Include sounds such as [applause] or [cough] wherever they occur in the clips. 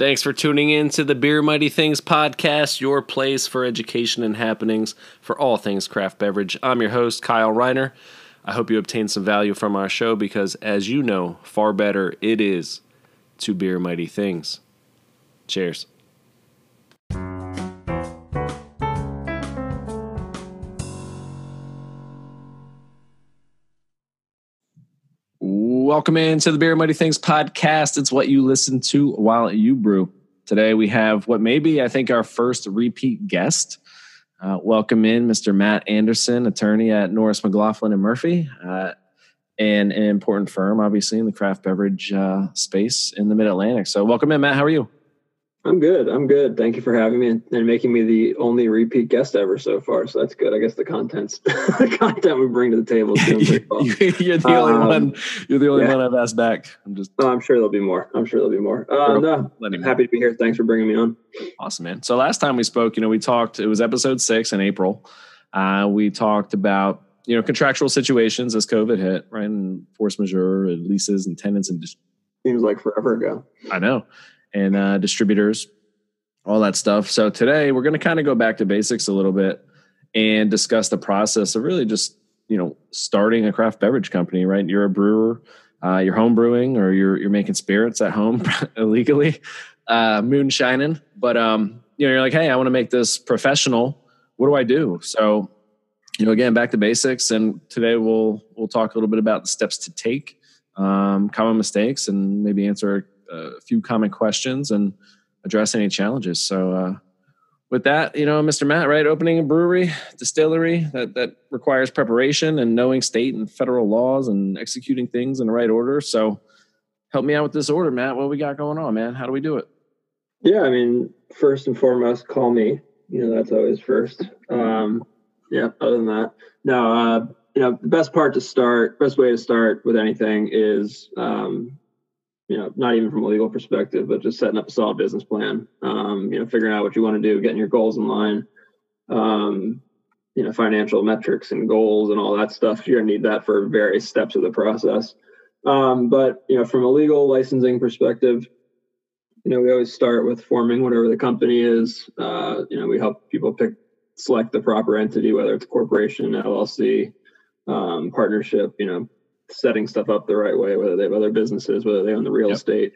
Thanks for tuning in to the Beer Mighty Things podcast, your place for education and happenings for all things craft beverage. I'm your host, Kyle Reiner. I hope you obtained some value from our show because, as you know, far better it is to Beer Mighty Things. Cheers. Welcome into the Beer Mighty Things podcast. It's what you listen to while you brew. Today we have what may be, I think, our first repeat guest. Uh, welcome in Mr. Matt Andersen, attorney at Norris McLaughlin and Murphy, uh, and an important firm, obviously, in the craft beverage uh, space in the Mid Atlantic. So, welcome in, Matt. How are you? I'm good. I'm good. Thank you for having me and, and, making me the only repeat guest ever so far. So that's good. I guess the contents, [laughs] the content we bring to the table is doing pretty [laughs] well. you're the only um, one. You're the only yeah. one I've asked back. I'm just. Oh, I'm sure there'll be more. I'm sure there'll be more. Uh, no, I'm happy to be here. Thanks for bringing me on. Awesome, man. So last time we spoke, you know, we talked. It was episode six in April. Uh, we talked about you know contractual situations as COVID hit, right, and force majeure, and leases and tenants and. Just, Seems like forever ago. I know and uh, distributors, all that stuff. So today we're going to kind of go back to basics a little bit and discuss the process of really just you know starting a craft beverage company. Right, you're a brewer, uh, you're home brewing, or you're you're making spirits at home [laughs] illegally, uh, moonshining. But um, you know, you're like, hey, I want to make this professional. What do I do? So you know, again, back to basics. And today we'll we'll talk a little bit about the steps to take, um, common mistakes, and maybe answer a few common questions and address any challenges. So, uh, with that, you know, Mr. Matt, right, opening a brewery, distillery that that requires preparation and knowing state and federal laws and executing things in the right order. So, help me out with this order, Matt. What we got going on, man? How do we do it? Yeah, I mean, first and foremost, call me. You know, that's always first. Um, yeah. Other than that, no. Uh, you know, the best part to start, best way to start with anything is um, you know, not even from a legal perspective, but just setting up a solid business plan. Um, you know, figuring out what you want to do, getting your goals in line. Um, you know, financial metrics and goals and all that stuff. You're gonna need that for various steps of the process. Um, but you know, from a legal licensing perspective, you know, we always start with forming whatever the company is. Uh, you know, we help people pick, select the proper entity, whether it's corporation, LLC, um, partnership. You know, setting stuff up the right way, whether they have other businesses, whether they own the real yep. estate,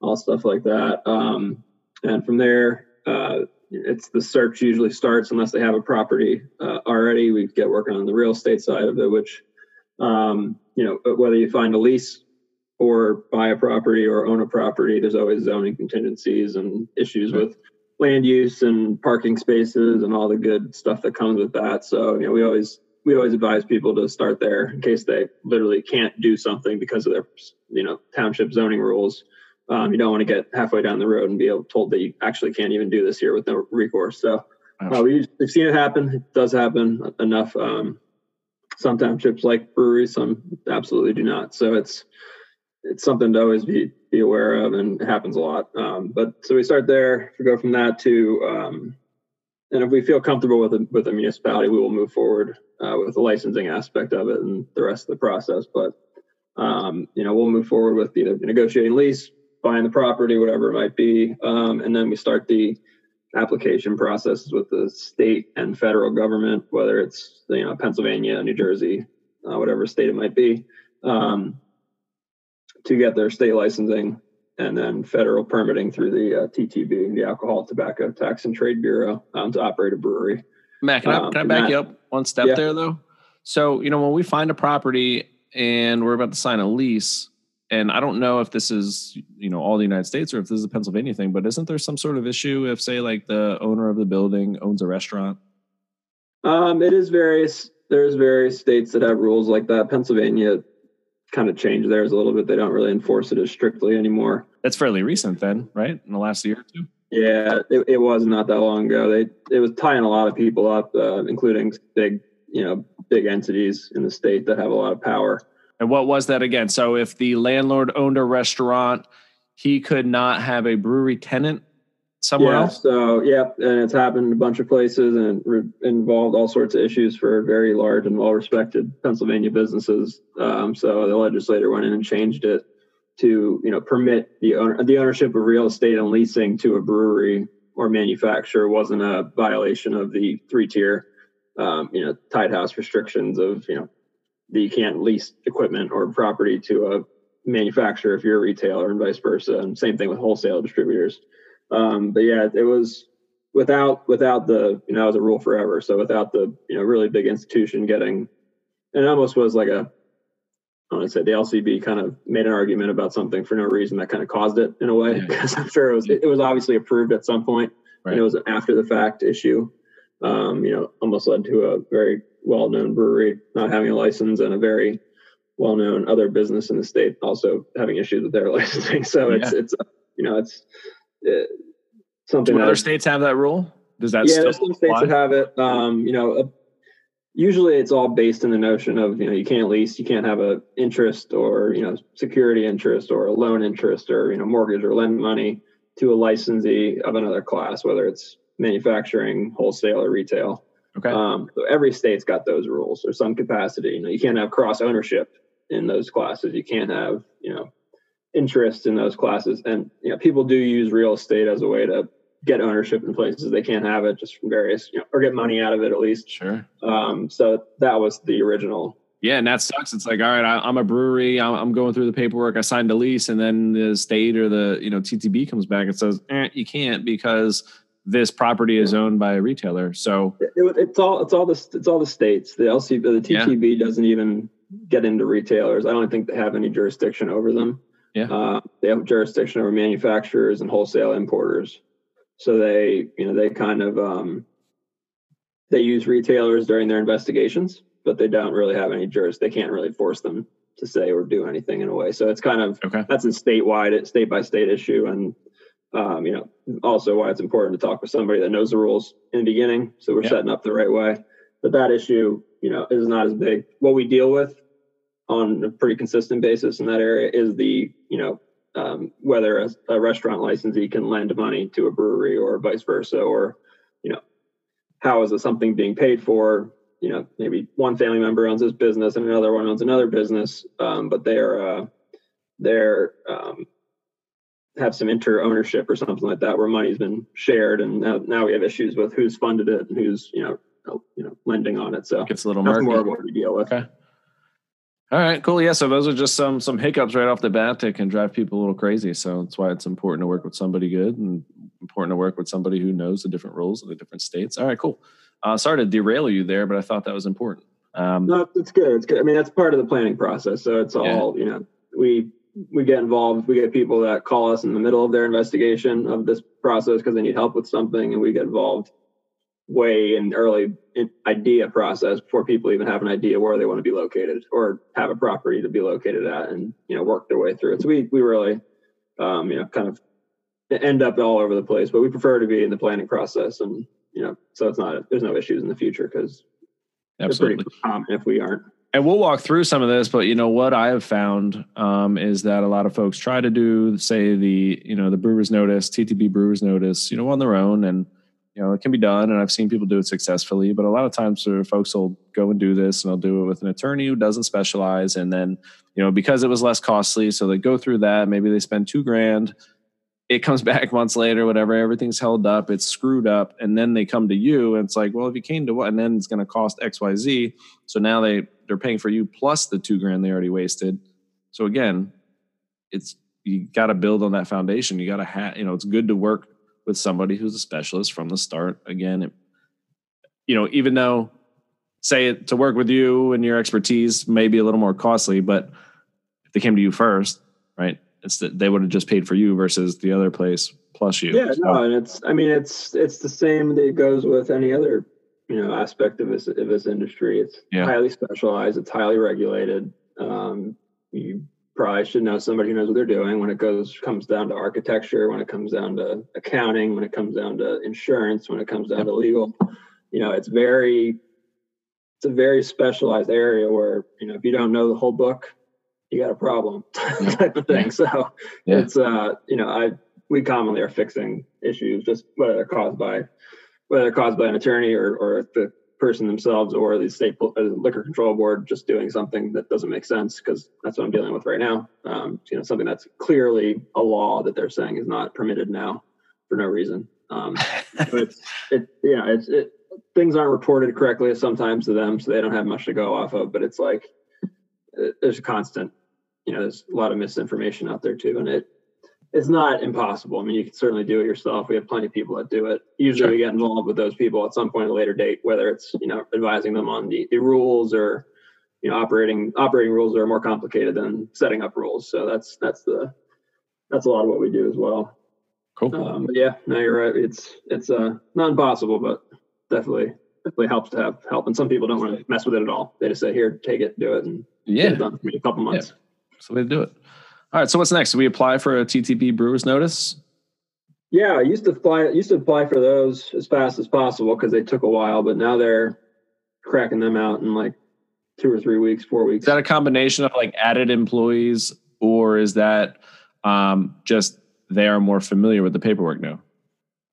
all stuff like that. Um, and from there, uh, it's the search usually starts unless they have a property uh, already. We get working on the real estate side of it, which, um, you know, whether you find a lease or buy a property or own a property, there's always zoning contingencies and issues with land use and parking spaces and all the good stuff that comes with that. So, you know, we always we always advise people to start there in case they literally can't do something because of their you know township zoning rules. Um, you don't want to get halfway down the road and be told that you actually can't even do this here with no recourse. So uh, we, have seen it happen. It does happen enough um, some townships like breweries some absolutely do not. So it's it's something to always be be aware of and it happens a lot. Um, but so we start there we go from that to um, and if we feel comfortable with a, with a municipality, we will move forward uh, with the licensing aspect of it and the rest of the process. But um, you know, we'll move forward with either negotiating lease, buying the property, whatever it might be, um, and then we start the application processes with the state and federal government, whether it's you know Pennsylvania, New Jersey, uh, whatever state it might be, um, to get their state licensing and then federal permitting through the uh, TTB, the Alcohol, Tobacco Tax and Trade Bureau, um, to operate a brewery. Matt, can I, um, can I back that, you up one step yeah. there though? So, you know, when we find a property and we're about to sign a lease, and I don't know if this is, you know, all the United States or if this is a Pennsylvania thing, but isn't there some sort of issue if, say, like the owner of the building owns a restaurant? Um, it is various. There's various states that have rules like that. Pennsylvania kind of changed theirs a little bit. They don't really enforce it as strictly anymore. That's fairly recent, then, right? In the last year or two. Yeah, it, it was not that long ago. They it was tying a lot of people up, uh, including big, you know, big entities in the state that have a lot of power. And what was that again? So if the landlord owned a restaurant, he could not have a brewery tenant somewhere yeah, else? So, yeah, and it's happened in a bunch of places and re- involved all sorts of issues for very large and well respected Pennsylvania businesses. Um, so the legislator went in and changed it to you know permit the owner the ownership of real estate and leasing to a brewery or manufacturer wasn't a violation of the three tier um, you know tied house restrictions of you know that you can't lease equipment or property to a manufacturer if you're a retailer and vice versa and same thing with wholesale distributors um, but yeah it was without without the you know as a rule forever so without the you know really big institution getting and it almost was like a I want to say the LCB kind of made an argument about something for no reason that kind of caused it in a way because I'm sure it was it was obviously approved at some point right. and it was an after the fact issue. Um, you know, almost led to a very well known brewery not having a license and a very well known other business in the state also having issues with their [laughs] licensing. So yeah. it's it's you know it's it, something. Do other states have that rule? Does that yeah? There's some states that have it. Um, you know, usually it's all based in the notion of you know you can't lease you can't have a interest or you know security interest or a loan interest or you know mortgage or lend money to a licensee of another class whether it's manufacturing wholesale or retail okay um, so every state's got those rules or some capacity you know you can't have cross ownership in those classes you can't have you know interest in those classes. And you know people do use real estate as a way to get ownership in places they can't have it just from various you know or get money out of it at least. Sure. Um so that was the original. Yeah and that sucks. It's like all right I, am a brewery. I'm, I'm, going through the paperwork. I signed a lease and then the state or the you know ttb comes back and says eh, you can't because this property is owned by a retailer. So it, it, it's all it's all the it's all the states. The lc the ttb yeah. doesn't even get into retailers. I don't think they have any jurisdiction over them yeah uh, they have jurisdiction over manufacturers and wholesale importers so they, you know, they kind of um, they use retailers during their investigations, but they don't really have any juris. They can't really force them to say or do anything in a way. So it's kind of okay. that's a statewide, state by state issue, and um, you know, also why it's important to talk with somebody that knows the rules in the beginning, so we're setting up the right way. But that issue, you know, is not as big. What we deal with on a pretty consistent basis in that area is the, you know, um, whether a, a, restaurant licensee can lend money to a brewery or vice versa, or you know, how is it something being paid for? You know, maybe one family member owns this business and another one owns another business, um, but they're uh, they're um, have some inter ownership or something like that where money's been shared, and now, now we have issues with who's funded it and who's you know you know lending on it. So it's a little more what deal with. Okay. All right, cool. Yeah, so those are just some some hiccups right off the bat that can drive people a little crazy. So that's why it's important to work with somebody good and important to work with somebody who knows the different rules of the different states. All right, cool. Uh, sorry to derail you there, but I thought that was important. Um, no, it's good. It's good. I mean, that's part of the planning process. So it's all yeah. you know. We we get involved. We get people that call us in the middle of their investigation of this process because they need help with something, and we get involved way in early idea process before people even have an idea where they want to be located or have a property to be located at and you know work their way through it. So we we really um, you know kind of end up all over the place but we prefer to be in the planning process and you know so it's not there's no issues in the future because it's pretty common if we aren't. And we'll walk through some of this but you know what i have found um, is that a lot of folks try to do say the you know the brewers notice ttb brewers notice you know on their own and you know, it can be done, and I've seen people do it successfully. But a lot of times, sort of folks will go and do this, and they'll do it with an attorney who doesn't specialize, and then you know, because it was less costly, so they go through that. Maybe they spend two grand. It comes [laughs] back months later, whatever. Everything's held up. It's screwed up, and then they come to you, and it's like, well, if you came to what, and then it's going to cost X, Y, Z. So now they they're paying for you plus the two grand they already wasted. So again, it's you got to build on that foundation. You got to have, you know, it's good to work with somebody who's a specialist from the start. Again, it, you know, even though say it to work with you and your expertise may be a little more costly, but if they came to you first, right? It's that they would have just paid for you versus the other place plus you. Yeah, so, no, and it's I mean it's it's the same that goes with any other you know aspect of this of this industry. It's yeah. highly specialized. It's highly regulated. Um, you probably should know somebody who knows what they're doing when it goes comes down to architecture, when it comes down to accounting, when it comes down to insurance, when it comes down to legal. You know, it's very it's a very specialized area where, you know, if you don't know the whole book, you got a problem [laughs] type of thing. So yeah. it's uh, you know, I we commonly are fixing issues just whether they're caused by whether they're caused by an attorney or or the person themselves or the state uh, liquor control board just doing something that doesn't make sense because that's what I'm dealing with right now. Um, you know, something that's clearly a law that they're saying is not permitted now for no reason. Um, but it's it yeah it's it things aren't reported correctly sometimes to them, so they don't have much to go off of. But it's like it, there's a constant, you know, there's a lot of misinformation out there too, and it it's not impossible. I mean, you can certainly do it yourself. We have plenty of people that do it. Usually, sure. we get involved with those people at some point at a later date, whether it's you know advising them on the, the rules or you know operating operating rules are more complicated than setting up rules. So that's that's the that's a lot of what we do as well. Cool. Um, yeah, no, you're right. It's it's uh, not impossible, but definitely definitely helps to have help. And some people don't want to mess with it at all. They just say, "Here, take it, do it," and yeah, it done for me a couple months. Yeah. So they do it. All right. So what's next? Do we apply for a TTB Brewers notice? Yeah, I used to apply. Used to apply for those as fast as possible because they took a while, but now they're cracking them out in like two or three weeks, four weeks. Is that a combination of like added employees, or is that um, just they are more familiar with the paperwork now?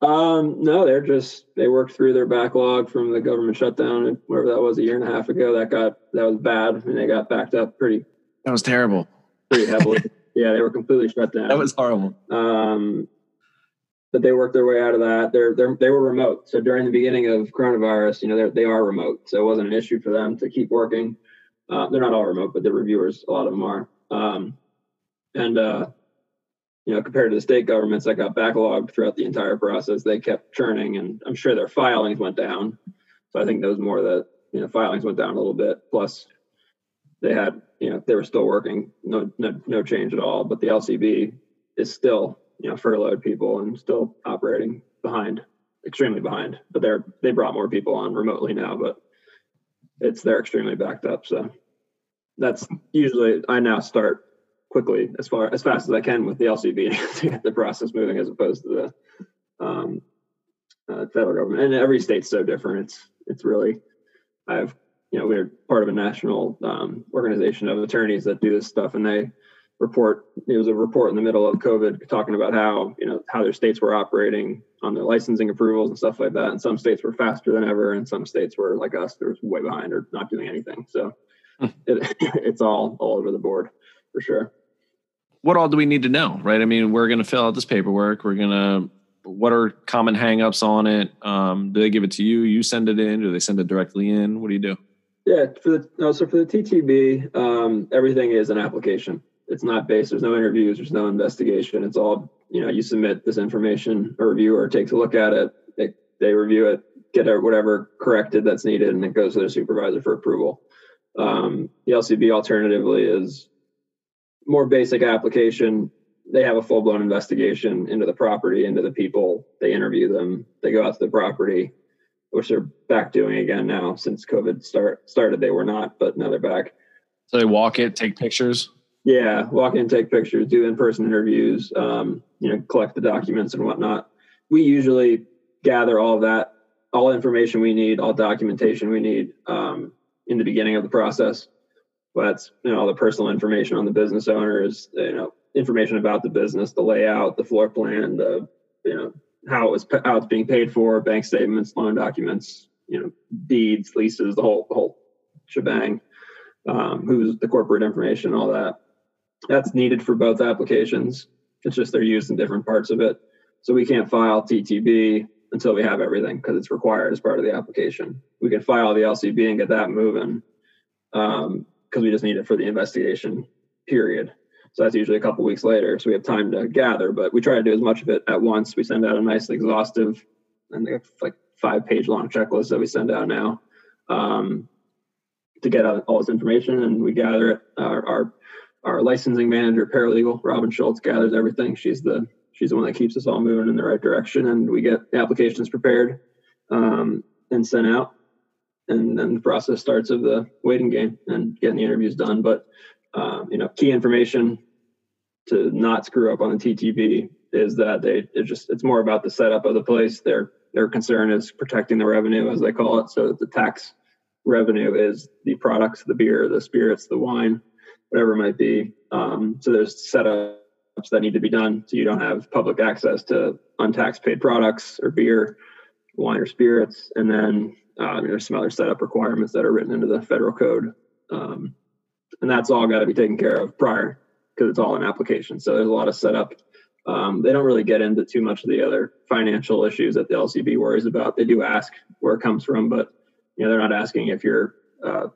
Um, no, they're just they worked through their backlog from the government shutdown and whatever that was a year and a half ago. That got that was bad. I mean, they got backed up pretty. That was terrible. Pretty heavily. [laughs] yeah, they were completely shut down. That was horrible. Um, but they worked their way out of that. They're, they're they were remote. So during the beginning of coronavirus, you know, they they are remote, so it wasn't an issue for them to keep working. Uh, they're not all remote, but the reviewers, a lot of them are. Um, and uh, you know, compared to the state governments that got backlogged throughout the entire process, they kept churning, and I'm sure their filings went down. So I think those more that you know filings went down a little bit. Plus, they had you know they were still working, no no, no change at all. But the LCB is still you know furloughed people and still operating behind, extremely behind. But they're they brought more people on remotely now, but it's they're extremely backed up. So that's usually I now start quickly as far as fast as I can with the LCB [laughs] to get the process moving, as opposed to the um, uh, federal government. And every state's so different. It's it's really I've you know we're part of a national um, organization of attorneys that do this stuff, and they report. It was a report in the middle of COVID talking about how you know how their states were operating on their licensing approvals and stuff like that. And some states were faster than ever, and some states were like us, they were way behind or not doing anything. So hmm. it, [laughs] it's all all over the board for sure what all do we need to know, right? I mean, we're going to fill out this paperwork. We're going to, what are common hangups on it? Um, do they give it to you? You send it in? Do they send it directly in? What do you do? Yeah, for the no, so for the TTB, um, everything is an application. It's not based. There's no interviews. There's no investigation. It's all you know. You submit this information. A reviewer takes a look at it. They, they review it, get whatever corrected that's needed, and it goes to their supervisor for approval. Um, the LCB alternatively is more basic application, they have a full blown investigation into the property, into the people. They interview them. They go out to the property, which they're back doing again now since COVID start started. They were not, but now they're back. So they walk it, take pictures. Yeah, walk in, take pictures, do in person interviews. Um, you know, collect the documents and whatnot. We usually gather all that, all information we need, all documentation we need um, in the beginning of the process that's you know all the personal information on the business owners, you know information about the business, the layout, the floor plan, the you know how it was how it's being paid for, bank statements, loan documents, you know deeds, leases, the whole the whole shebang. Um, who's the corporate information, all that. That's needed for both applications. It's just they're used in different parts of it. So we can't file TTB until we have everything because it's required as part of the application. We can file the LCB and get that moving. Um, because we just need it for the investigation period. So that's usually a couple weeks later. So we have time to gather, but we try to do as much of it at once. We send out a nice exhaustive and like five page long checklist that we send out now um, to get all this information and we gather it. Our, our, our licensing manager, paralegal, Robin Schultz gathers everything. She's the, she's the one that keeps us all moving in the right direction and we get applications prepared um, and sent out and then the process starts of the waiting game and getting the interviews done. But um, you know, key information to not screw up on the TTB is that they it just it's more about the setup of the place. Their their concern is protecting the revenue, as they call it. So the tax revenue is the products, the beer, the spirits, the wine, whatever it might be. Um, so there's setups that need to be done so you don't have public access to untaxed paid products or beer, wine or spirits, and then Uh, there's some other setup requirements that are written into the federal code, um, and that's all got to be taken care of prior because it's all an application. So there's a lot of setup. Um, they don't really get into too much of the other financial issues that the LCB worries about. They do ask where it comes from, but you know they're not asking if you're uh,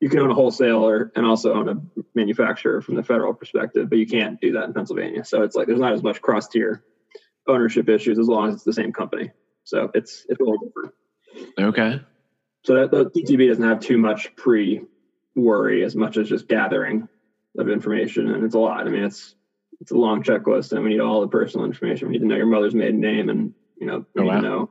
you can own a wholesaler and also own a manufacturer from the federal perspective, but you can't do that in Pennsylvania. So it's like there's not as much cross tier ownership issues as long as it's the same company. So it's it's a little different. Okay. So that the TTB doesn't have too much pre worry as much as just gathering of information, and it's a lot. I mean, it's it's a long checklist, and we need all the personal information. We need to know your mother's maiden name, and you know, we oh, wow. know.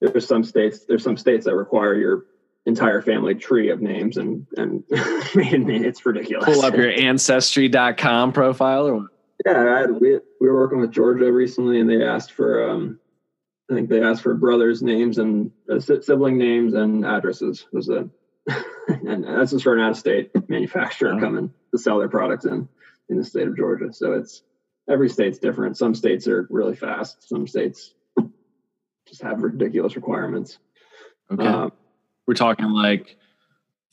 There's some states. There's some states that require your entire family tree of names and and [laughs] it's ridiculous. Pull up your ancestry.com profile or yeah, had, we we were working with Georgia recently, and they asked for um, I think they asked for brothers' names and uh, sibling names and addresses. Was a [laughs] [laughs] and that's just for an out-of-state manufacturer coming to sell their products in in the state of Georgia. So it's every state's different. Some states are really fast. Some states just have ridiculous requirements. Okay. Um, We're talking like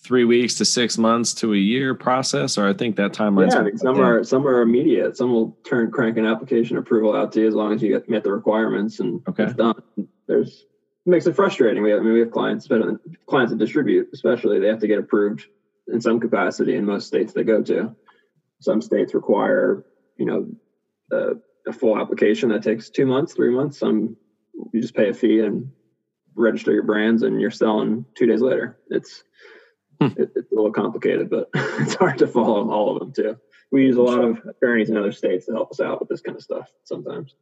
three weeks to six months to a year process, or I think that timeline. Yeah, I mean, some are some are immediate. Some will turn crank an application approval out to you as long as you get met the requirements and okay. it's done. There's makes it frustrating. We have, I mean, we have clients, but clients that distribute, especially they have to get approved in some capacity in most states they go to. Some states require, you know, a, a full application that takes two months, three months. Some you just pay a fee and register your brands, and you're selling two days later. It's Hmm. It, it's a little complicated, but [laughs] it's hard to follow all of them too. We use a lot of attorneys in other states to help us out with this kind of stuff sometimes.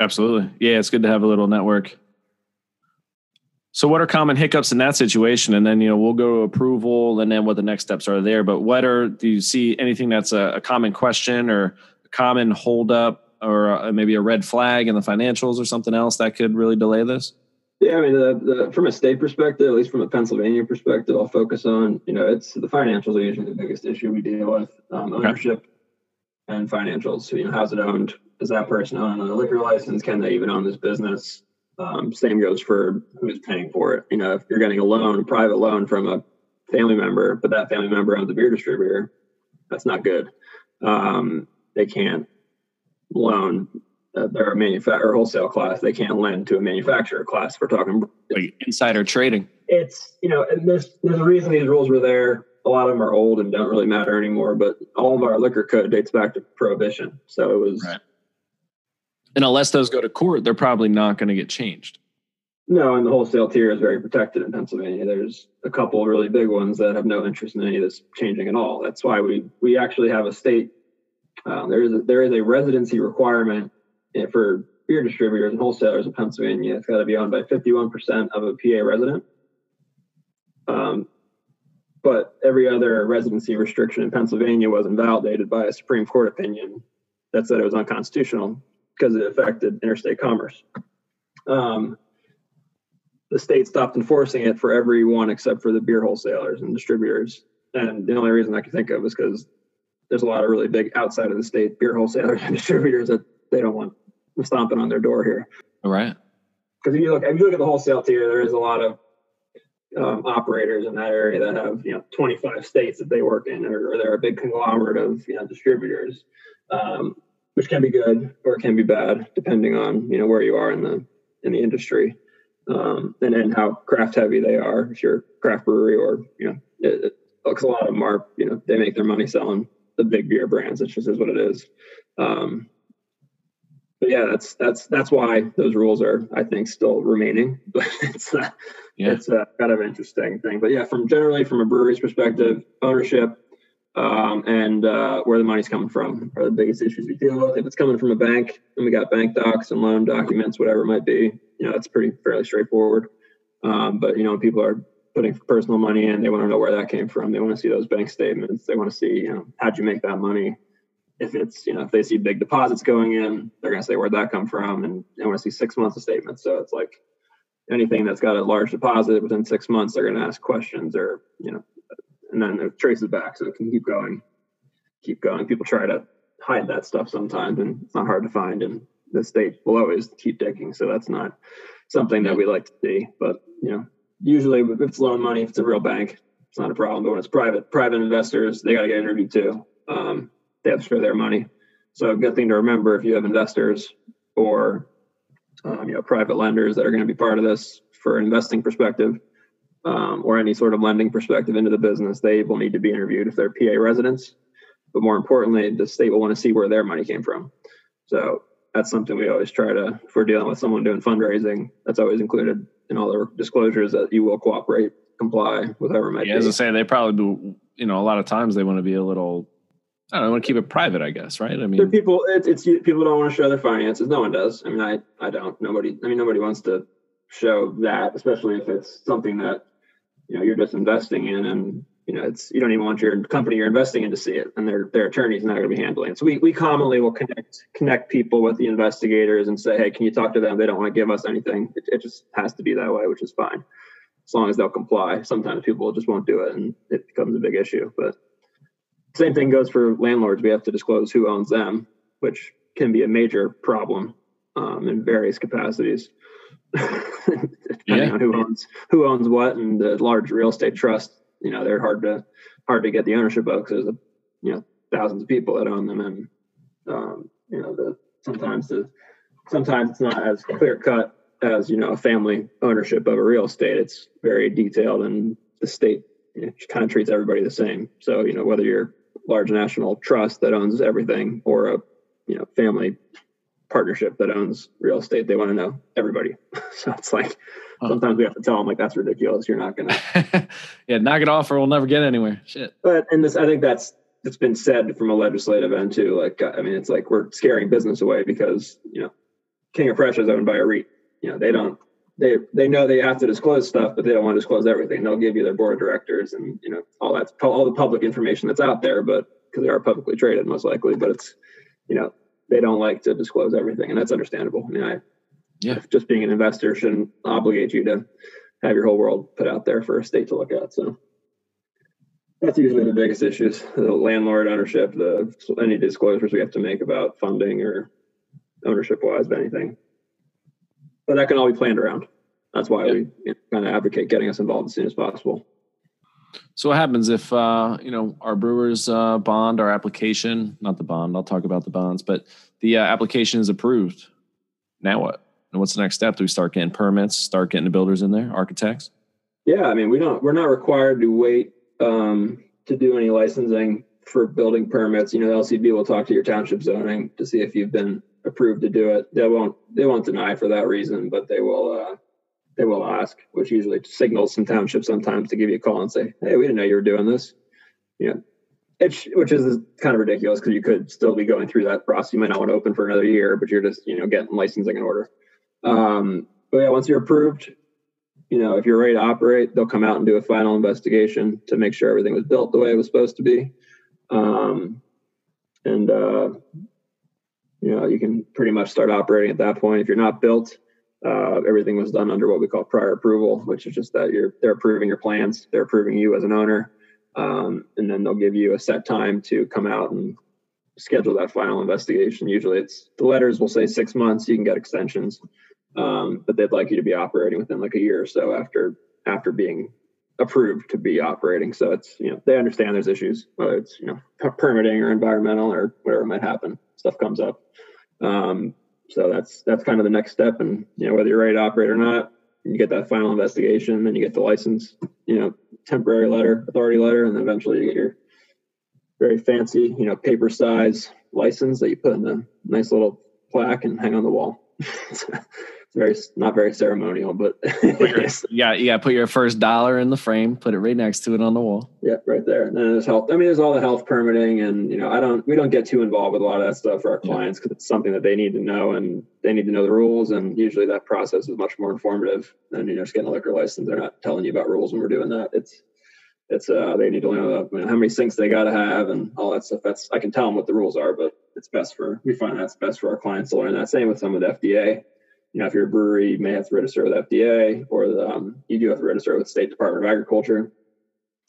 Absolutely. Yeah, it's good to have a little network. So, what are common hiccups in that situation? And then, you know, we'll go to approval and then what the next steps are there. But what are, do you see anything that's a, a common question or a common holdup or a, maybe a red flag in the financials or something else that could really delay this? Yeah, I mean, the, the, from a state perspective, at least from a Pennsylvania perspective, I'll focus on you know it's the financials are usually the biggest issue we deal with um, ownership okay. and financials. So, you know, how's it owned? Does that person own a liquor license? Can they even own this business? Um, same goes for who's paying for it. You know, if you're getting a loan, a private loan from a family member, but that family member owns a beer distributor, that's not good. Um, they can't loan uh, they're a manufacturer wholesale class. They can't lend to a manufacturer class. We're talking like insider trading. It's you know, and there's there's a reason these rules were there. A lot of them are old and don't really matter anymore. But all of our liquor code dates back to prohibition, so it was. Right. And unless those go to court, they're probably not going to get changed. No, and the wholesale tier is very protected in Pennsylvania. There's a couple really big ones that have no interest in any of this changing at all. That's why we we actually have a state. Uh, there is a, there is a residency requirement for beer distributors and wholesalers in Pennsylvania, it's got to be owned by 51% of a PA resident. Um, but every other residency restriction in Pennsylvania was invalidated by a Supreme Court opinion that said it was unconstitutional because it affected interstate commerce. Um, the state stopped enforcing it for everyone except for the beer wholesalers and distributors. And the only reason I can think of is because there's a lot of really big outside of the state beer wholesalers and [laughs] distributors that they don't want stomping on their door here. All right. Because if you look, if you look at the wholesale tier, there is a lot of um, operators in that area that have you know 25 states that they work in, or, or they're a big conglomerate of you know distributors, um, which can be good or can be bad depending on you know where you are in the in the industry, um, and then how craft heavy they are. If you're a craft brewery, or you know, it, it looks a lot of them are you know they make their money selling the big beer brands. It just is what it is. Um, but yeah, that's that's that's why those rules are, I think, still remaining. [laughs] But it's uh, yeah. it's a kind of interesting thing. But yeah, from generally from a brewery's perspective, ownership um, and uh, where the money's coming from are the biggest issues we deal with. If it's coming from a bank, and we got bank docs and loan documents, whatever it might be, you know, it's pretty fairly straightforward. Um, but you know, people are putting personal money in, they want to know where that came from. They want to see those bank statements. They want to see, you know, how'd you make that money? if it's you know if they see big deposits going in they're going to say where'd that come from and they want to see six months of statements so it's like anything that's got a large deposit within six months they're going to ask questions or you know and then it traces back so it can keep going keep going people try to hide that stuff sometimes and it's not hard to find and the state will always keep digging so that's not something that we like to see but you know usually if it's loan money, if it's a real bank, it's not a problem. But when it's private private investors, they got to get interviewed too. Um, they have to show their money. So a good thing to remember if you have investors or um, you know private lenders that are going to be part of this for an investing perspective um, or any sort of lending perspective into the business, they will need to be interviewed if they're PA residents. But more importantly, the state will want to see where their money came from. So that's something we always try to, if we're dealing with someone doing fundraising, that's always included in all the disclosures that you will cooperate, comply with whoever might yeah, be. As I say, they probably do, you know, a lot of times they want to be a little, I don't know, want to keep it private, I guess, right? I mean, there people, it's, it's people don't want to show their finances. No one does. I mean, I, I don't, nobody, I mean, nobody wants to show that, especially if it's something that, you know, you're just investing in and you know, it's you don't even want your company you're investing in to see it, and their their attorney's not going to be handling it. So we we commonly will connect connect people with the investigators and say, hey, can you talk to them? They don't want to give us anything. It, it just has to be that way, which is fine, as long as they'll comply. Sometimes people just won't do it, and it becomes a big issue. But same thing goes for landlords. We have to disclose who owns them, which can be a major problem um, in various capacities. [laughs] depending yeah. on who owns who owns what and the large real estate trust you know they're hard to hard to get the ownership of because there's you know thousands of people that own them and um, you know the sometimes the sometimes it's not as clear cut as you know a family ownership of a real estate it's very detailed and the state you know, kind of treats everybody the same so you know whether you're large national trust that owns everything or a you know family partnership that owns real estate they want to know everybody [laughs] so it's like uh-huh. sometimes we have to tell them like that's ridiculous. You're not gonna. [laughs] yeah, knock it off, or we'll never get anywhere. Shit. But and this, I think that's it's been said from a legislative end too. Like, I mean, it's like we're scaring business away because you know, King of Prussia is owned by a REIT. You know, they don't. They they know they have to disclose stuff, but they don't want to disclose everything. They'll give you their board of directors and you know all that all the public information that's out there, but because they are publicly traded most likely. But it's you know they don't like to disclose everything, and that's understandable. I mean, I yeah. just being an investor shouldn't obligate you to have your whole world put out there for a state to look at. So that's usually the biggest issues: the landlord ownership, the any disclosures we have to make about funding or ownership wise of anything. But that can all be planned around. That's why yeah. we kind of advocate getting us involved as soon as possible. So what happens if uh, you know our brewers uh, bond, our application, not the bond, I'll talk about the bonds, but the uh, application is approved. Now what? And what's the next step? Do we start getting permits, start getting the builders in there, architects? Yeah, I mean, we don't. We're not required to wait um, to do any licensing for building permits. You know, the LCB will talk to your township zoning to see if you've been approved to do it. They won't. They won't deny for that reason, but they will. They will ask, which usually signals some townships sometimes to give you a call and say, "Hey, we didn't know you were doing this." Yeah, it's which is kind of ridiculous because you could still be going through that process. You might not want to open for another year, but you're just you know getting licensing in order. Um, but yeah, once you're approved, you know, if you're ready to operate, they'll come out and do a final investigation to make sure everything was built the way it was supposed to be. Um, and, uh, you know, you can pretty much start operating at that point. If you're not built, uh, everything was done under what we call prior approval, which is just that you're they're approving your plans, they're approving you as an owner, um, and then they'll give you a set time to come out and schedule that final investigation. Usually, it's the letters will say six months. You can get extensions um, but they'd like you to be operating within like a year or so after after being approved to be operating. So it's you know they understand there's issues, whether it's you know permitting or environmental or whatever might happen. Stuff comes up. Um, so that's that's kind of the next step, and you know whether you're ready to operate or not, you get that final investigation, then you get the license, you know, temporary letter, authority letter, and then eventually you get your very fancy, you know, paper size license that you put in a nice little plaque and hang on the wall. [laughs] very not very ceremonial, but [laughs] yeah, to put your first dollar in the frame, put it right next to it on the wall. Yeah, right there. And then there's health. I mean, there's all the health permitting, and you know, I don't. We don't get too involved with a lot of that stuff for our clients because yeah. it's something that they need to know, and they need to know the rules. And usually, that process is much more informative than you know just getting a liquor license. They're not telling you about rules when we're doing that. It's it's uh they need to know you know, how many sinks they got to have and all that stuff. That's I can tell them what the rules are, but it's best for we find that's best for our clients to learn that. Same with some of the FDA you know, if you're a brewery, you may have to register with FDA, or the, um, you do have to register with State Department of Agriculture.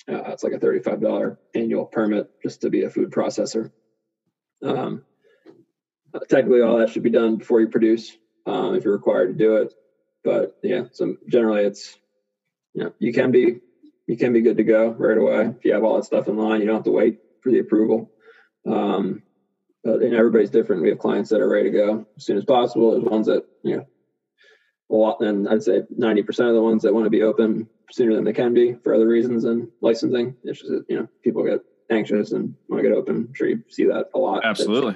Uh, it's like a $35 annual permit just to be a food processor. Um, technically, all that should be done before you produce, um, if you're required to do it. But yeah, so generally, it's you know, you can be you can be good to go right away if you have all that stuff in line. You don't have to wait for the approval. Um, but and everybody's different. We have clients that are ready to go as soon as possible. There's ones that you know a lot, and I'd say 90% of the ones that want to be open sooner than they can be for other reasons than licensing. It's just you know people get anxious and want to get open. I'm sure you see that a lot. Absolutely.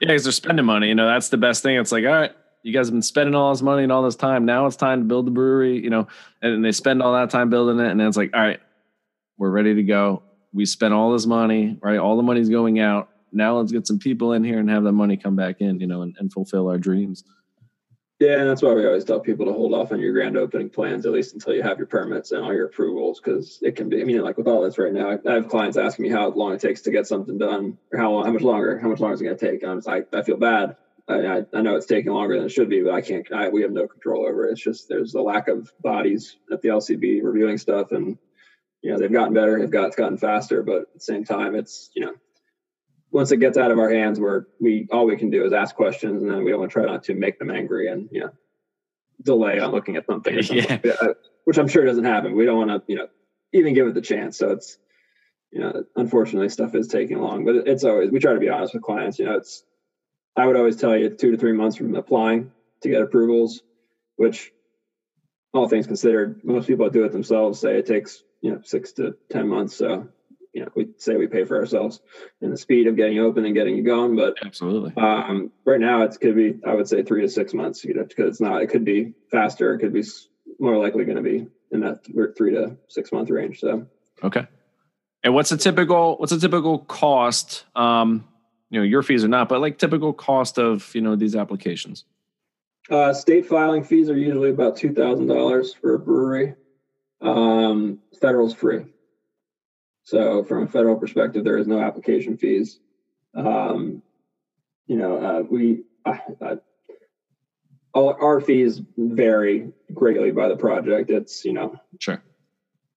Yeah, because they're spending money. You know, that's the best thing. It's like, all right, you guys have been spending all this money and all this time. Now it's time to build the brewery, you know, and they spend all that time building it. And then it's like, all right, we're ready to go. We spent all this money, right? All the money's going out. Now let's get some people in here and have that money come back in, you know, and, and fulfill our dreams. Yeah, and that's why we always tell people to hold off on your grand opening plans at least until you have your permits and all your approvals, because it can be. I mean, like with all this right now, I have clients asking me how long it takes to get something done, or how long, how much longer, how much longer is it going to take. And I'm just like, I feel bad. I, I, know it's taking longer than it should be, but I can't. I, we have no control over it. It's just there's a lack of bodies at the LCB reviewing stuff, and you know they've gotten better, they've got it's gotten faster, but at the same time, it's you know once it gets out of our hands, where we all we can do is ask questions, and then we don't want to try not to make them angry and you know delay on looking at something, [laughs] yeah. like uh, which I'm sure doesn't happen. We don't want to you know even give it the chance. So it's you know unfortunately stuff is taking long, but it's always we try to be honest with clients. You know it's I would always tell you two to three months from applying to get approvals, which all things considered, most people that do it themselves say it takes you know six to ten months. So you know, we say we pay for ourselves and the speed of getting open and getting you going. But absolutely, um, right now it's could be I would say three to six months. You know, because it's not. It could be faster. It could be more likely going to be in that three to six month range. So okay. And what's a typical what's a typical cost? Um, you know, your fees are not, but like typical cost of you know these applications. Uh, state filing fees are usually about two thousand dollars for a brewery. Um, federal's free. So from a federal perspective, there is no application fees. Um, you know, uh, we uh, uh, all our fees vary greatly by the project. It's you know, sure.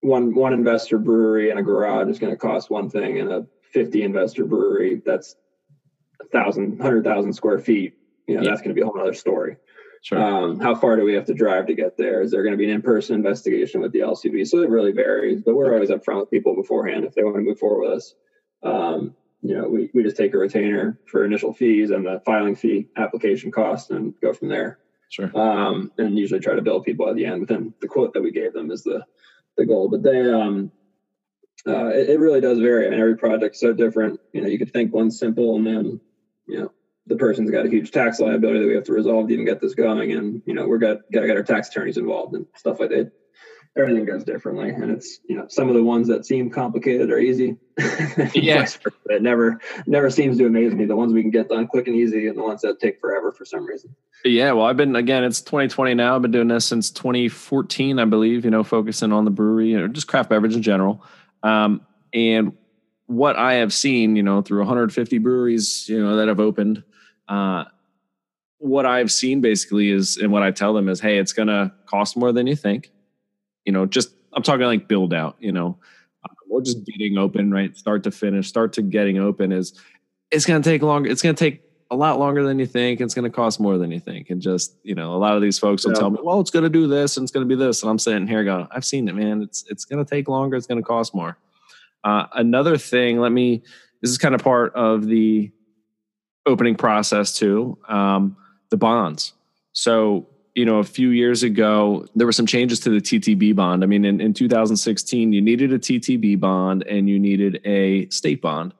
One one investor brewery in a garage is going to cost one thing, and a fifty investor brewery that's a thousand, hundred thousand square feet. You know, yeah. that's going to be a whole other story. Sure. Um, how far do we have to drive to get there? Is there going to be an in-person investigation with the LCB? So it really varies, but we're always upfront with people beforehand if they want to move forward with us. Um, you know, we, we just take a retainer for initial fees and the filing fee application cost and go from there. Sure. Um, and usually try to bill people at the end within the quote that we gave them is the, the goal. But they, um, uh, it, it really does vary. I mean, every project's so different. You know, you could think one's simple and then, you know, the person's got a huge tax liability that we have to resolve to even get this going. And, you know, we're got, got to get our tax attorneys involved and stuff like that. Everything goes differently. And it's, you know, some of the ones that seem complicated are easy. [laughs] yeah. it never, never seems to amaze me. The ones we can get done quick and easy and the ones that take forever for some reason. Yeah. Well, I've been, again, it's 2020 now. I've been doing this since 2014, I believe, you know, focusing on the brewery or just craft beverage in general. Um, and what I have seen, you know, through 150 breweries, you know, that have opened, uh, what I've seen basically is, and what I tell them is, hey, it's going to cost more than you think. You know, just I'm talking like build out. You know, uh, or just getting open, right, start to finish, start to getting open is it's going to take longer. It's going to take a lot longer than you think. It's going to cost more than you think. And just you know, a lot of these folks will yeah. tell me, well, it's going to do this and it's going to be this, and I'm sitting here going, I've seen it, man. It's it's going to take longer. It's going to cost more. Uh, another thing, let me. This is kind of part of the opening process to Um, the bonds. So you know, a few years ago, there were some changes to the TTB bond. I mean, in, in 2016, you needed a TTB bond and you needed a state bond.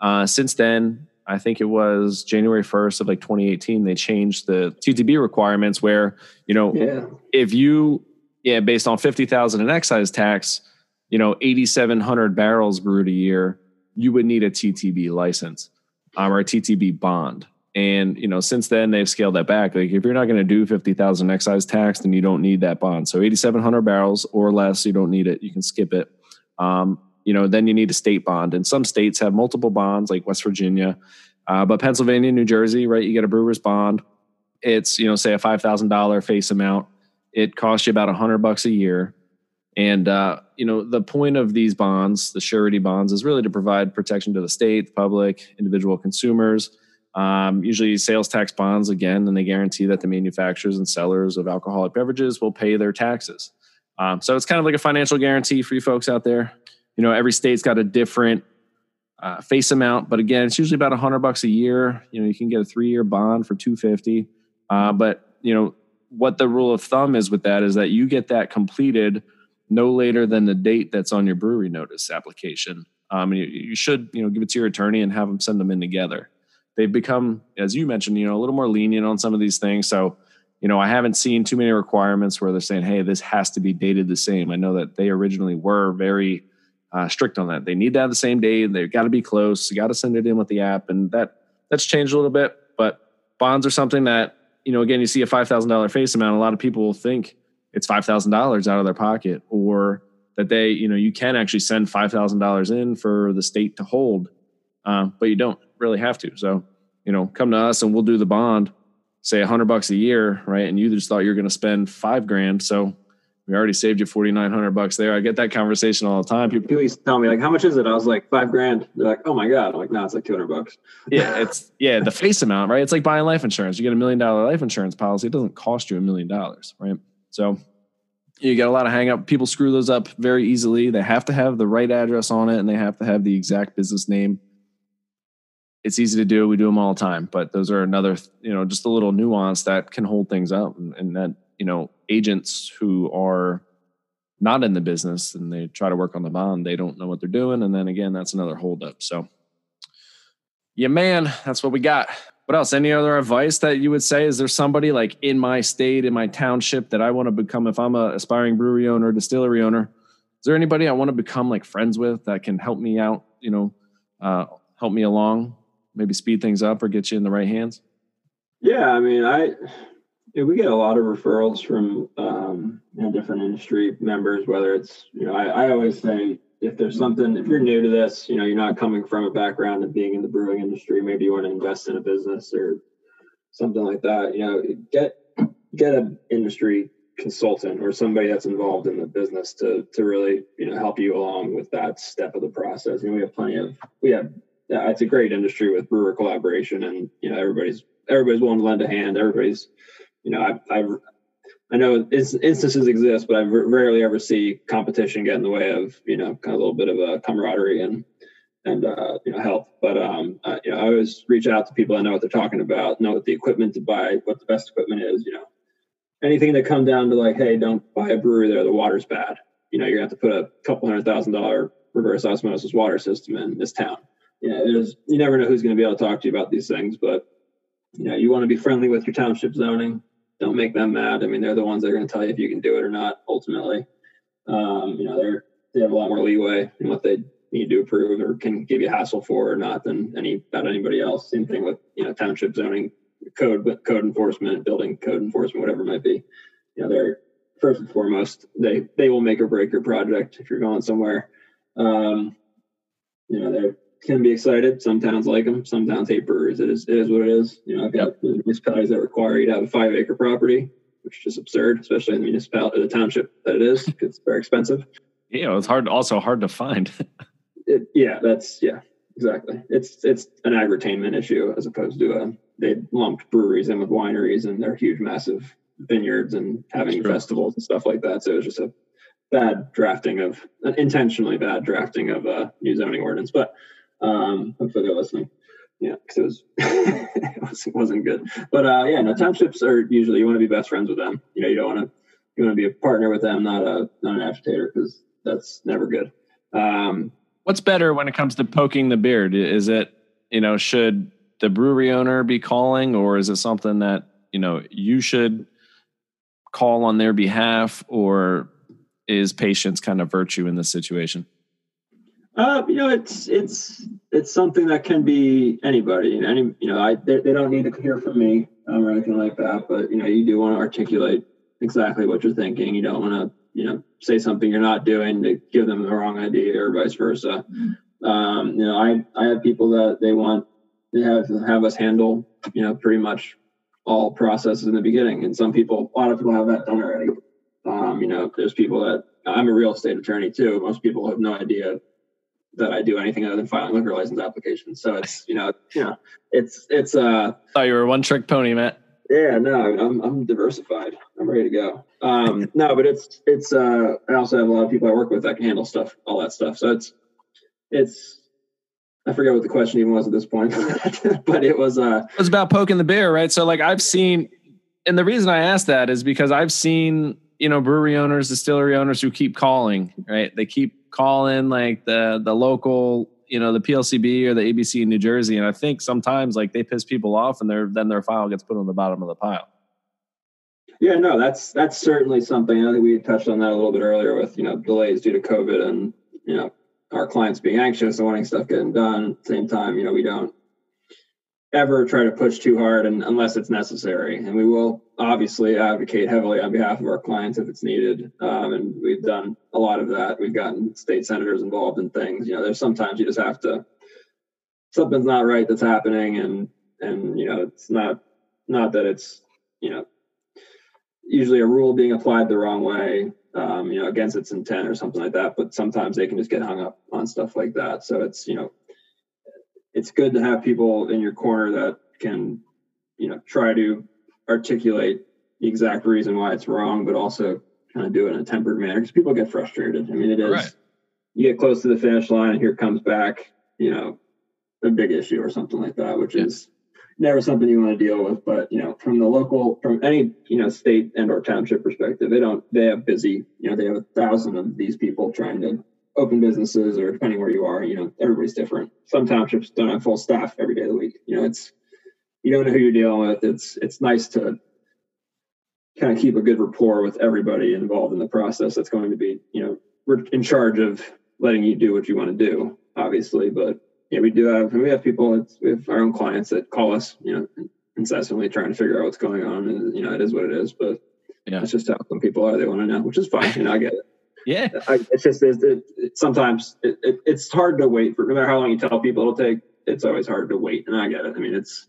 Uh, since then, I think it was January 1st of like 2018, they changed the TTB requirements where, you know, yeah. if you, yeah, based on 50,000 in excise tax, you know, 8,700 barrels brewed a year, you would need a TTB license um, a TTB bond. And you know, since then they've scaled that back. Like if you're not going to do fifty thousand excise tax, then you don't need that bond. So eighty seven hundred barrels or less, you don't need it. You can skip it. Um, you know, then you need a state bond. And some states have multiple bonds, like West Virginia, uh, but Pennsylvania, New Jersey, right? You get a brewer's bond. It's you know, say a five thousand dollar face amount. It costs you about a hundred bucks a year. And uh, you know, the point of these bonds, the surety bonds, is really to provide protection to the state, the public, individual consumers. Um, usually, sales tax bonds again, and they guarantee that the manufacturers and sellers of alcoholic beverages will pay their taxes. Um, so it's kind of like a financial guarantee for you folks out there. You know, every state's got a different uh, face amount, but again, it's usually about a hundred bucks a year. You know, you can get a three year bond for two fifty. Uh, but you know what the rule of thumb is with that is that you get that completed no later than the date that's on your brewery notice application. Um, you, you should you know give it to your attorney and have them send them in together. They've become, as you mentioned, you know, a little more lenient on some of these things. So you know, I haven't seen too many requirements where they're saying, "Hey, this has to be dated the same." I know that they originally were very uh, strict on that. They need to have the same date. They've got to be close. You got to send it in with the app, and that that's changed a little bit. But bonds are something that you know. Again, you see a five thousand dollar face amount. A lot of people will think it's five thousand dollars out of their pocket, or that they, you know, you can actually send five thousand dollars in for the state to hold, uh, but you don't really have to. So, you know, come to us and we'll do the bond say a hundred bucks a year, right? And you just thought you were going to spend five grand. So we already saved you 4,900 bucks there. I get that conversation all the time. People, People used to tell me like, how much is it? I was like five grand. They're like, oh my God. I'm like, no, it's like 200 bucks. [laughs] yeah. It's yeah. The face amount, right? It's like buying life insurance. You get a million dollar life insurance policy. It doesn't cost you a million dollars, right? So you get a lot of hang up. People screw those up very easily. They have to have the right address on it and they have to have the exact business name it's easy to do. We do them all the time, but those are another, you know, just a little nuance that can hold things up and, and that, you know, agents who are not in the business and they try to work on the bond, they don't know what they're doing. And then again, that's another holdup. So yeah, man, that's what we got. What else? Any other advice that you would say? Is there somebody like in my state, in my township that I want to become if I'm an aspiring brewery owner, distillery owner? Is there anybody I want to become like friends with that can help me out, you know, uh, help me along maybe speed things up or get you in the right hands? Yeah, I mean, I yeah, we get a lot of referrals from um, you know, different industry members. Whether it's you know, I, I always say if there's something, if you're new to this, you know, you're not coming from a background of being in the brewing industry, maybe you want to invest in a business or something like that. You know, get get an industry consultant or somebody that's involved in the business to to really you know help you along with that step of the process. You know, we have plenty of we have yeah, it's a great industry with brewer collaboration, and you know everybody's everybody's willing to lend a hand. Everybody's, you know, I I I know instances exist, but I rarely ever see competition get in the way of you know kind of a little bit of a camaraderie and and uh, you know help. But um, uh, you know, I always reach out to people I know what they're talking about, know what the equipment to buy, what the best equipment is. You know, anything that come down to like, hey, don't buy a brewery there, the water's bad. You know, you're gonna have to put a couple hundred thousand dollar reverse osmosis water system in this town yeah, there's you never know who's to be able to talk to you about these things, but you know, you want to be friendly with your township zoning. Don't make them mad. I mean, they're the ones that are going to tell you if you can do it or not. Ultimately, um, you know, they're they have a lot more leeway in what they need to approve or can give you hassle for or not than any about anybody else. Same thing with you know township zoning, code code enforcement, building code enforcement, whatever it might be. You know, they're first and foremost they they will make or break your project if you're going somewhere. Um, you know, they're can be excited. Some towns like them. Some towns hate breweries. It is, it is what it is. You know, I've got yep. municipalities that require you to have a five acre property, which is just absurd, especially in the municipality, the township that it is. [laughs] it's very expensive. Yeah, it's hard. Also hard to find. [laughs] it, yeah, that's yeah, exactly. It's it's an agri-tainment issue as opposed to a they lumped breweries in with wineries and they're huge, massive vineyards and having festivals and stuff like that. So it was just a bad drafting of an intentionally bad drafting of a new zoning ordinance. But um, hopefully they're listening. Yeah, because [laughs] it was it wasn't good. But uh, yeah, no townships are usually you want to be best friends with them. You know, you don't want to you want to be a partner with them, not a not an agitator, because that's never good. Um, What's better when it comes to poking the beard? Is it you know should the brewery owner be calling, or is it something that you know you should call on their behalf, or is patience kind of virtue in this situation? Uh, you know, it's it's it's something that can be anybody. Any you know, I they, they don't need to hear from me um, or anything like that. But you know, you do want to articulate exactly what you're thinking. You don't want to you know say something you're not doing to give them the wrong idea or vice versa. Um, you know, I I have people that they want they have have us handle you know pretty much all processes in the beginning, and some people a lot of people have that done already. Um, you know, there's people that I'm a real estate attorney too. Most people have no idea that I do anything other than filing liquor license applications. So it's you know [laughs] you know it's it's uh. Oh, you were one trick pony, Matt. Yeah, no, I'm I'm diversified. I'm ready to go. Um, no, but it's it's. Uh, I also have a lot of people I work with that can handle stuff, all that stuff. So it's it's. I forget what the question even was at this point, [laughs] but it was. Uh, it was about poking the bear, right? So like I've seen, and the reason I asked that is because I've seen you know brewery owners, distillery owners who keep calling, right? They keep calling like the the local you know the PLCB or the ABC in New Jersey, and I think sometimes like they piss people off, and their then their file gets put on the bottom of the pile. Yeah, no, that's that's certainly something. I think we touched on that a little bit earlier with you know delays due to COVID and you know our clients being anxious and wanting stuff getting done. Same time, you know we don't ever try to push too hard and unless it's necessary. And we will obviously advocate heavily on behalf of our clients if it's needed. Um, and we've done a lot of that. We've gotten state senators involved in things. You know there's sometimes you just have to something's not right that's happening and and you know it's not not that it's you know usually a rule being applied the wrong way um, you know against its intent or something like that but sometimes they can just get hung up on stuff like that. So it's you know it's good to have people in your corner that can, you know, try to articulate the exact reason why it's wrong, but also kind of do it in a tempered manner because people get frustrated. I mean, it is right. you get close to the finish line and here comes back, you know, a big issue or something like that, which yeah. is never something you want to deal with. But you know, from the local, from any you know state and or township perspective, they don't they have busy, you know, they have a thousand of these people trying to open businesses or depending where you are, you know, everybody's different. Some townships don't have full staff every day of the week. You know, it's you don't know who you're dealing with. It's it's nice to kind of keep a good rapport with everybody involved in the process that's going to be, you know, we're in charge of letting you do what you want to do, obviously. But yeah, we do have we have people we have our own clients that call us, you know, incessantly trying to figure out what's going on. And you know, it is what it is. But yeah, it's just how some people are. They want to know, which is fine. You know, I get it. Yeah, I, it's just it, it, sometimes it, it's hard to wait for no matter how long you tell people it'll take. It's always hard to wait, and I get it. I mean, it's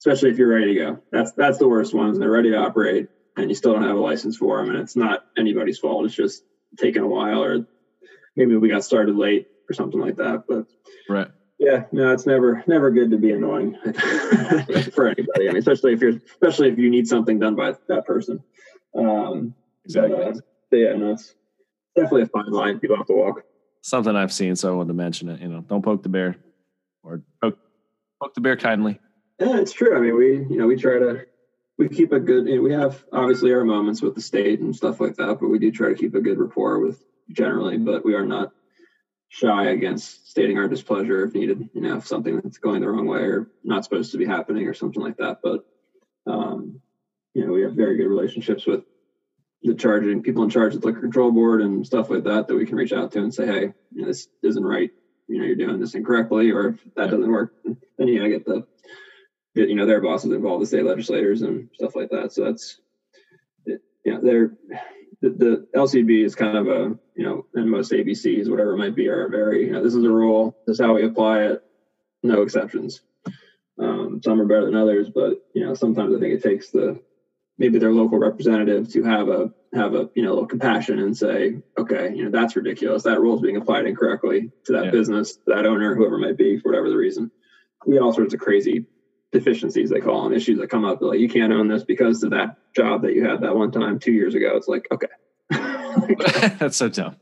especially if you're ready to go. That's that's the worst ones. They're ready to operate, and you still don't have a license for them, and it's not anybody's fault. It's just taking a while, or maybe we got started late or something like that. But right. Yeah, no, it's never never good to be annoying [laughs] for anybody. I mean, especially if you're especially if you need something done by that person. Um, exactly. But, uh, yeah, no, it's definitely a fine line people have to walk. Something I've seen, so I wanted to mention it. You know, don't poke the bear, or poke, poke the bear kindly. Yeah, it's true. I mean, we you know we try to we keep a good. You know, we have obviously our moments with the state and stuff like that, but we do try to keep a good rapport with generally. But we are not shy against stating our displeasure if needed. You know, if something that's going the wrong way or not supposed to be happening or something like that. But um, you know, we have very good relationships with the charging people in charge of the liquor control board and stuff like that that we can reach out to and say, hey, you know, this isn't right. You know, you're doing this incorrectly, or if that doesn't work, then you know, get the, get, you know, their bosses involved, the state legislators and stuff like that. So that's, it, you know, they're the, the LCB is kind of a, you know, and most ABCs, whatever it might be, are very, you know, this is a rule, this is how we apply it, no exceptions. Um, some are better than others, but you know, sometimes I think it takes the maybe their local representative to have a have a you know a little compassion and say, okay, you know that's ridiculous. That rule is being applied incorrectly to that yeah. business, that owner, whoever it might be, for whatever the reason. We all sorts of crazy deficiencies they call them issues that come up. Like you can't own this because of that job that you had that one time two years ago. It's like okay, [laughs] [laughs] that's so dumb.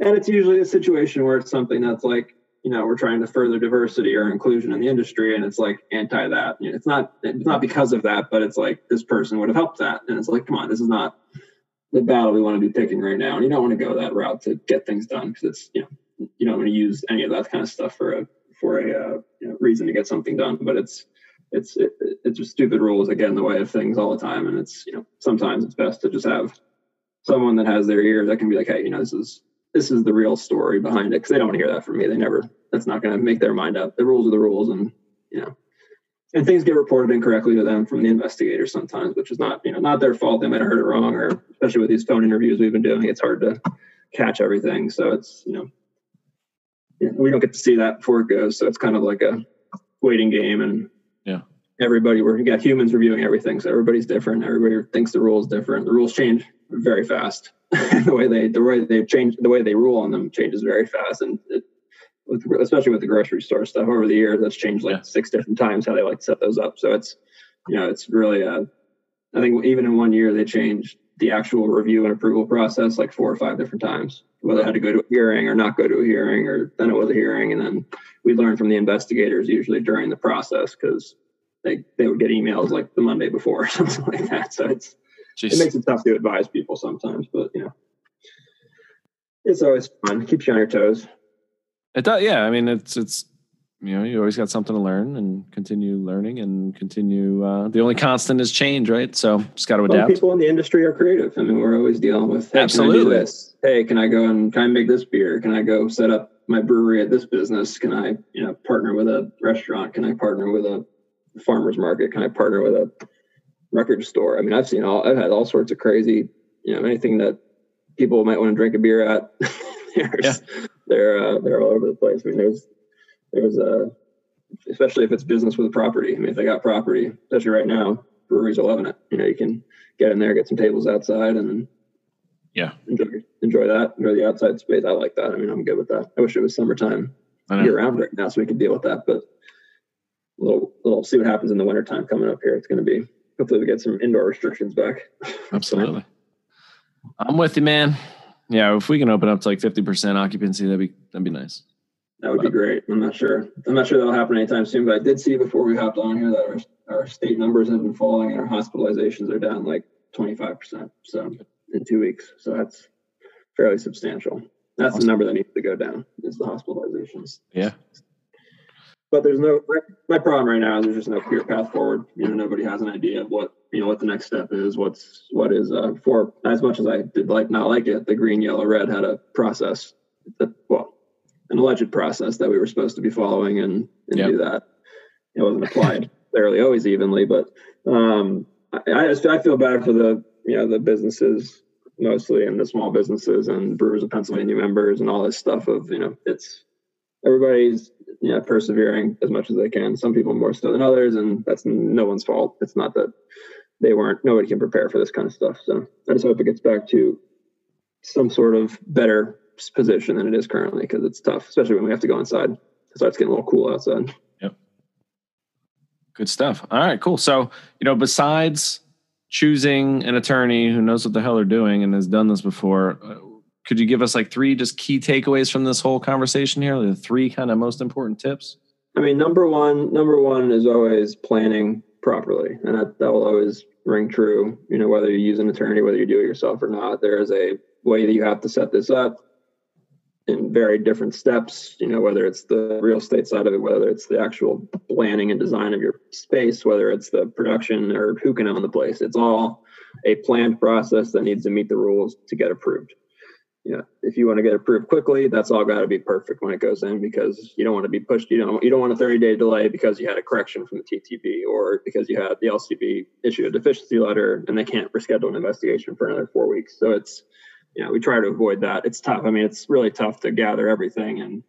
And it's usually a situation where it's something that's like you know we're trying to further diversity or inclusion in the industry and it's like anti that. You know, it's not it's not because of that but it's like this person would have helped that. And it's like come on this is not the battle we want to be picking right now and you don't want to go that route to get things done because it's you know you don't want to use any of that kind of stuff for a for a uh, you know, reason to get something done. But it's it's it, it's just stupid rules that get in the way of things all the time and it's you know sometimes it's best to just have someone that has their ear that can be like hey you know this is this is the real story behind it because they don't want to hear that from me. They never. That's not going to make their mind up. The rules are the rules, and you know, and things get reported incorrectly to them from the investigators sometimes, which is not you know not their fault. They might have heard it wrong, or especially with these phone interviews we've been doing, it's hard to catch everything. So it's you know, we don't get to see that before it goes. So it's kind of like a waiting game, and yeah, everybody we're you got humans reviewing everything, so everybody's different. Everybody thinks the rules different. The rules change very fast. [laughs] the way they the way they change the way they rule on them changes very fast, and it, with, especially with the grocery store stuff over the years, that's changed like yeah. six different times how they like to set those up. So it's you know, it's really uh, I think even in one year they changed the actual review and approval process like four or five different times. Whether it had to go to a hearing or not go to a hearing, or then it was a hearing, and then we learned from the investigators usually during the process because they they would get emails like the Monday before or [laughs] something like that. So it's Jeez. it makes it tough to advise people sometimes, but you know, it's always fun. Keeps you on your toes. It does, yeah. I mean, it's it's you know you always got something to learn and continue learning and continue uh, the only constant is change right? So just got to adapt. people in the industry are creative. I mean we're always dealing with hey, absolutely can I do this? Hey can i go and can i make this beer? Can i go set up my brewery at this business? Can i you know partner with a restaurant? Can i partner with a farmers market? Can i partner with a record store i mean i've seen all i've had all sorts of crazy you know anything that people might want to drink a beer at [laughs] yeah. they're uh, they're all over the place i mean there's there's a especially if it's business with a property. I mean, if they got property, especially right now, breweries are loving it. You know, you can get in there, get some tables outside, and then yeah, enjoy enjoy that. Enjoy the outside space. I like that. I mean, I'm good with that. I wish it was summertime year round right now, so we could deal with that. But we'll we'll see what happens in the wintertime coming up here. It's going to be hopefully we get some indoor restrictions back. Absolutely. I'm with you, man. Yeah, if we can open up to like 50% occupancy, that'd be that'd be nice. That would be great. I'm not sure. I'm not sure that'll happen anytime soon, but I did see before we hopped on here that our, our state numbers have been falling and our hospitalizations are down like 25%. So in two weeks. So that's fairly substantial. That's awesome. the number that needs to go down is the hospitalizations. Yeah. But there's no my, my problem right now is there's just no clear path forward. You know, nobody has an idea of what you know what the next step is. What's what is uh for as much as I did like not like it, the green, yellow, red had a process that well an alleged process that we were supposed to be following and, and yep. do that. It wasn't applied fairly always evenly, but um, I, I, just I feel bad for the you know the businesses mostly and the small businesses and Brewers of Pennsylvania members and all this stuff of you know it's everybody's you know persevering as much as they can. Some people more so than others, and that's no one's fault. It's not that they weren't. Nobody can prepare for this kind of stuff. So I just hope it gets back to some sort of better position than it is currently because it's tough, especially when we have to go inside. It starts getting a little cool outside. Yep. Good stuff. All right, cool. So, you know, besides choosing an attorney who knows what the hell they're doing and has done this before, uh, could you give us like three just key takeaways from this whole conversation here? The three kind of most important tips? I mean, number one, number one is always planning properly, and that, that will always ring true. You know, whether you use an attorney, whether you do it yourself or not, there is a way that you have to set this up in very different steps, you know, whether it's the real estate side of it, whether it's the actual planning and design of your space, whether it's the production or who can own the place. It's all a planned process that needs to meet the rules to get approved. You know, if you want to get approved quickly, that's all got to be perfect when it goes in because you don't want to be pushed. You don't you don't want a 30 day delay because you had a correction from the TTB or because you had the LCB issue a deficiency letter and they can't reschedule an investigation for another four weeks. So it's you know, we try to avoid that. It's tough. I mean, it's really tough to gather everything and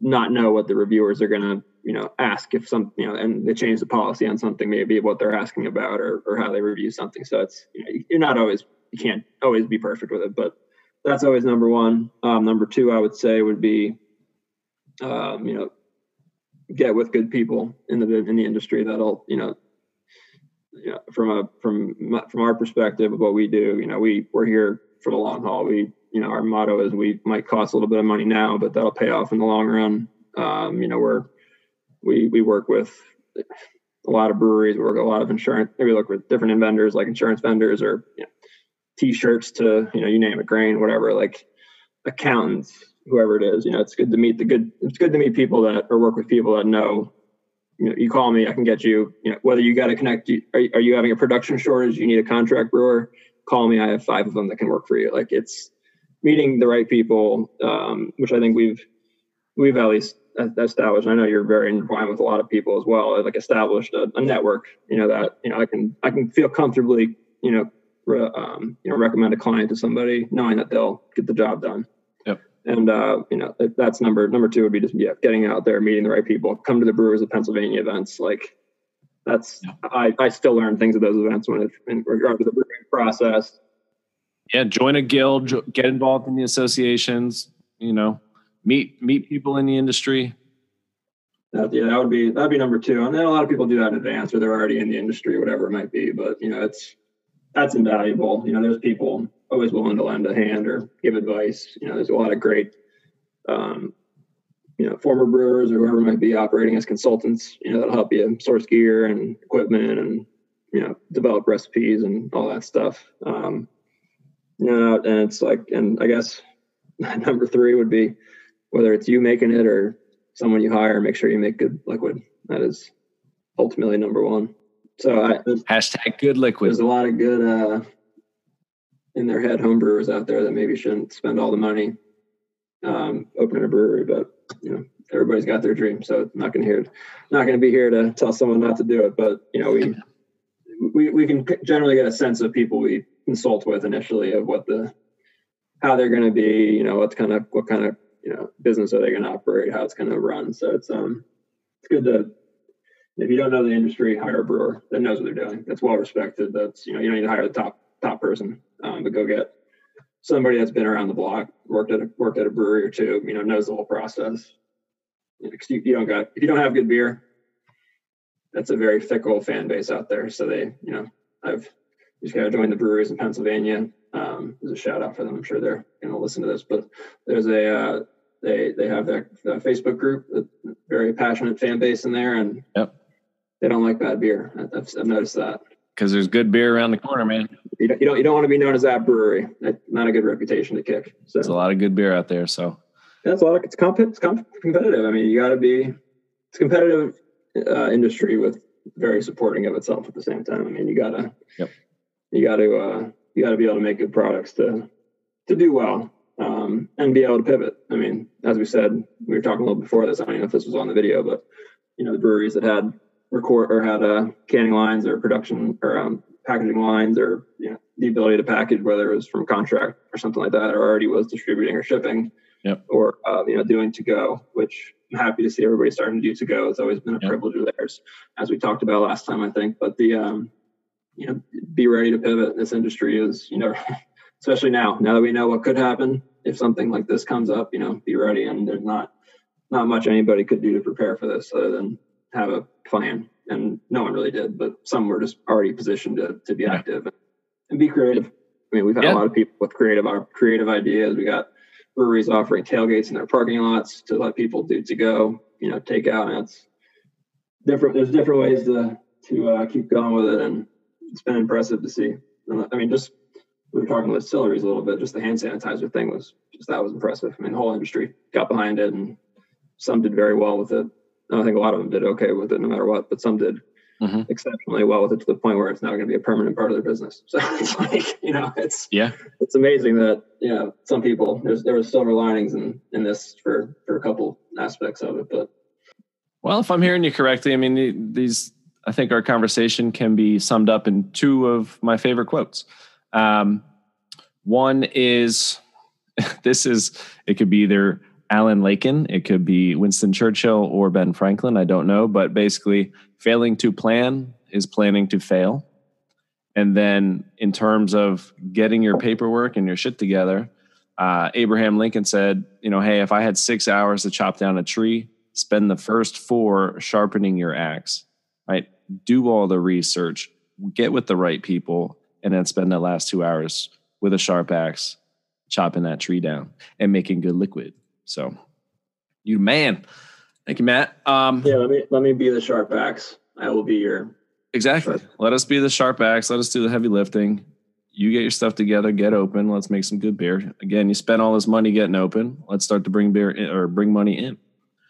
not know what the reviewers are going to, you know, ask if some, you know, and they change the policy on something, maybe what they're asking about or, or how they review something. So it's, you know, you're not always, you can't always be perfect with it, but that's always number one. Um, number two, I would say would be, um, you know, get with good people in the, in the industry that'll, you know, you know, from a, from, from our perspective of what we do, you know, we, we're here for the long haul. We, you know, our motto is we might cost a little bit of money now, but that'll pay off in the long run. Um, you know, we're we we work with a lot of breweries. We work with a lot of insurance. Maybe look with different vendors like insurance vendors or you know, t-shirts to you know you name it, grain, whatever. Like accountants, whoever it is. You know, it's good to meet the good. It's good to meet people that or work with people that know. You know, you call me, I can get you. You know, whether you got to connect. Are, are you having a production shortage? You need a contract brewer call me. I have five of them that can work for you. Like it's meeting the right people, um, which I think we've we've at least established. I know you're very entwined with a lot of people as well. Like established a, a network. You know that you know I can I can feel comfortably you know um, you know recommend a client to somebody knowing that they'll get the job done. Yep. And uh, you know that's number number two would be just yeah getting out there, meeting the right people, come to the Brewers of Pennsylvania events. Like that's yeah. I, I still learn things at those events when it's in regard to the brewing process. Yeah, join a guild, get involved in the associations. You know, meet meet people in the industry. that, yeah, that would be that'd be number two. And then a lot of people do that in advance, or they're already in the industry, whatever it might be. But you know, it's that's invaluable. You know, there's people always willing to lend a hand or give advice. You know, there's a lot of great, um, you know, former brewers or whoever might be operating as consultants. You know, that'll help you source gear and equipment and you know develop recipes and all that stuff. Um, you know, and it's like, and I guess [laughs] number three would be whether it's you making it or someone you hire, make sure you make good liquid. That is ultimately number one. So I, hashtag good liquid. There's a lot of good uh, in their head home brewers out there that maybe shouldn't spend all the money um, opening a brewery, but you know everybody's got their dream. So not going to hear, not going to be here to tell someone not to do it. But you know we we we can generally get a sense of people we consult with initially of what the how they're going to be. You know what kind of what kind of you know business are they going to operate, how it's going to run. So it's um it's good to if you don't know the industry, hire a brewer that knows what they're doing. That's well respected. That's you know you don't need to hire the top top person, um, but go get somebody that's been around the block, worked at a, worked at a brewery or two, you know, knows the whole process. You, know, you, you don't got if you don't have good beer, that's a very fickle fan base out there. So they, you know, I've just got to join the breweries in Pennsylvania. Um, there's a shout out for them. I'm sure they're going to listen to this, but there's a uh, they they have their Facebook group, a very passionate fan base in there, and yep. They don't like bad beer. I've, I've noticed that because there's good beer around the corner, man. You don't, you don't, you don't want to be known as that brewery. That's not a good reputation to kick. So there's a lot of good beer out there. So yeah, it's a lot of it's, comp- it's comp- competitive. I mean, you got to be it's competitive uh, industry with very supporting of itself at the same time. I mean, you gotta yep. you gotta uh, you gotta be able to make good products to to do well um, and be able to pivot. I mean, as we said, we were talking a little before this. I don't know if this was on the video, but you know, the breweries that had record or had uh, canning lines or production or um, packaging lines or you know the ability to package whether it was from contract or something like that or already was distributing or shipping. Yep. or uh, you know doing to go which i'm happy to see everybody starting to do to go. It's always been a yep. privilege of theirs as we talked about last time i think. But the um you know be ready to pivot. This industry is you know [laughs] especially now now that we know what could happen if something like this comes up you know be ready. And there's not not much anybody could do to prepare for this other than have a plan, and no one really did. But some were just already positioned to to be yeah. active and be creative. I mean, we've had yeah. a lot of people with creative our creative ideas. We got breweries offering tailgates in their parking lots to let people do to go, you know, take out. And it's different. There's different ways to to uh, keep going with it, and it's been impressive to see. I mean, just we were talking with distilleries a little bit. Just the hand sanitizer thing was just that was impressive. I mean, the whole industry got behind it, and some did very well with it. I think a lot of them did okay with it no matter what, but some did mm-hmm. exceptionally well with it to the point where it's now going to be a permanent part of their business. [laughs] So it's like, you know, it's yeah, it's amazing that, you know, some people there's there was silver linings in in this for for a couple aspects of it. But well, if I'm hearing you correctly, I mean these I think our conversation can be summed up in two of my favorite quotes. Um, one is [laughs] this is it could be either Alan Lakein, It could be Winston Churchill or Ben Franklin. I don't know. But basically, failing to plan is planning to fail. And then, in terms of getting your paperwork and your shit together, uh, Abraham Lincoln said, you know, hey, if I had six hours to chop down a tree, spend the first four sharpening your axe, right? Do all the research, get with the right people, and then spend the last two hours with a sharp axe chopping that tree down and making good liquid. So, you man. Thank you, Matt. Um, yeah, let me let me be the sharp axe. I will be your exactly. Let us be the sharp axe. Let us do the heavy lifting. You get your stuff together. Get open. Let's make some good beer. Again, you spent all this money getting open. Let's start to bring beer in, or bring money in.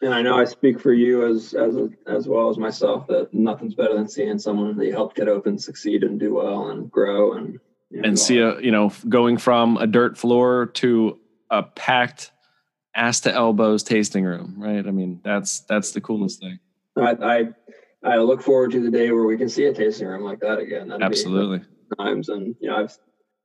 And I know I speak for you as as a, as well as myself that nothing's better than seeing someone that you helped get open succeed and do well and grow and you know, and see a you know going from a dirt floor to a packed ass to elbows tasting room, right? I mean, that's that's the coolest thing. I I, I look forward to the day where we can see a tasting room like that again. That'd Absolutely. Times and you know, I've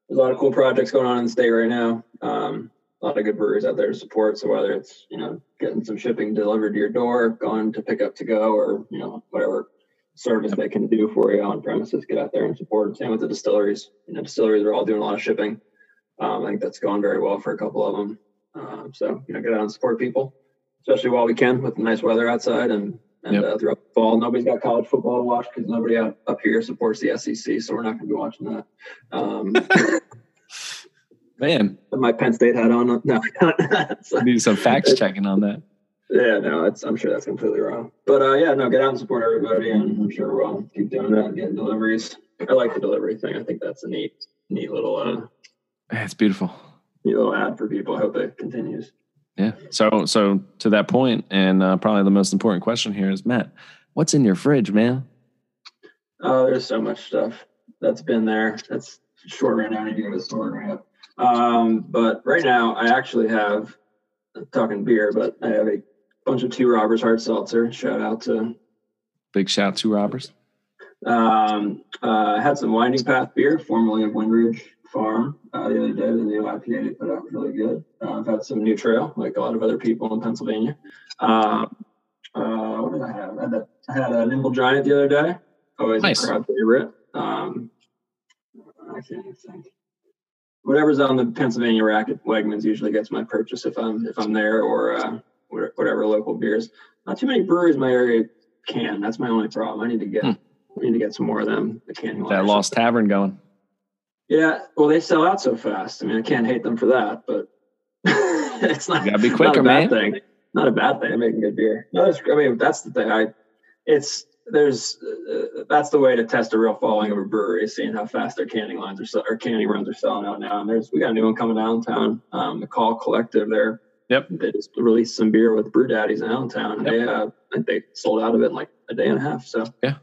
there's a lot of cool projects going on in the state right now. Um, a lot of good breweries out there to support. So whether it's you know getting some shipping delivered to your door, going to pick up to go, or you know whatever service yep. they can do for you on premises, get out there and support them. Same with the distilleries. You know, distilleries are all doing a lot of shipping. Um, I think that's going very well for a couple of them. Um, so, you know, get out and support people, especially while we can with nice weather outside and and yep. uh, throughout the fall. Nobody's got college football to watch because nobody up, up here supports the SEC, so we're not going to be watching that. Um, [laughs] Man, my Penn State hat on. No, [laughs] so, need some facts checking on that. Yeah, no, it's, I'm sure that's completely wrong. But uh, yeah, no, get out and support everybody, and I'm sure we'll keep doing that and getting deliveries. I like the delivery thing. I think that's a neat, neat little. Uh, it's beautiful. Neat little ad for people. I hope it continues. Yeah. So, so to that point, and uh, probably the most important question here is Matt, what's in your fridge, man? Oh, there's so much stuff that's been there. That's short right now. I need to go to the store and up. Um, but right now, I actually have talking beer, but I have a bunch of Two Robbers hard seltzer. Shout out to big shout to Robbers. Um, uh, I had some Winding Path beer, formerly of Windridge Farm, uh, the other day. The new IPA they put out was really good. Uh, I've had some New Trail, like a lot of other people in Pennsylvania. Um, uh, what did I have? I had, a, I had a Nimble Giant the other day. Always nice. a crowd favorite. Um, I can't think. Whatever's on the Pennsylvania rack at Wegmans usually gets my purchase if I'm if I'm there or uh, whatever local beers. Not too many breweries in my area can. That's my only problem. I need to get hmm. I need to get some more of them. The can that Lost Tavern going. Yeah, well, they sell out so fast. I mean, I can't hate them for that, but [laughs] it's not. You gotta be quicker, not man. Thing. Not a bad thing. Making good beer. No, I mean, that's the thing. I, it's there's uh, that's the way to test a real following of a brewery, seeing how fast their canning lines are or canning runs are selling out now. And there's we got a new one coming downtown. Um, the Call Collective. They're Yep. They just released some beer with Bru Daddy's in Allentown. Yep. They uh, I think they sold out of it in like a day and a half. So yeah,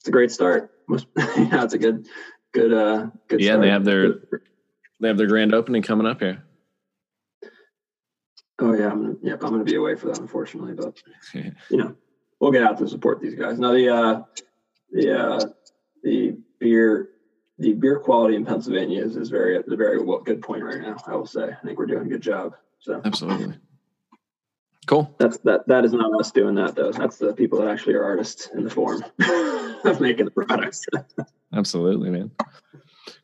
it's a great start. [laughs] yeah, it's a good, good, uh, good. Yeah, start. they have their they have their grand opening coming up here. Oh yeah, I'm gonna, yep, I'm gonna be away for that, unfortunately, but [laughs] you know, we'll get out to support these guys. Now the uh, the uh, the beer the beer quality in Pennsylvania is, is very a very good point right now. I will say, I think we're doing a good job. So absolutely. Cool. That's that. That is not us doing that though. That's the people that actually are artists in the form [laughs] of making the products. [laughs] absolutely, man.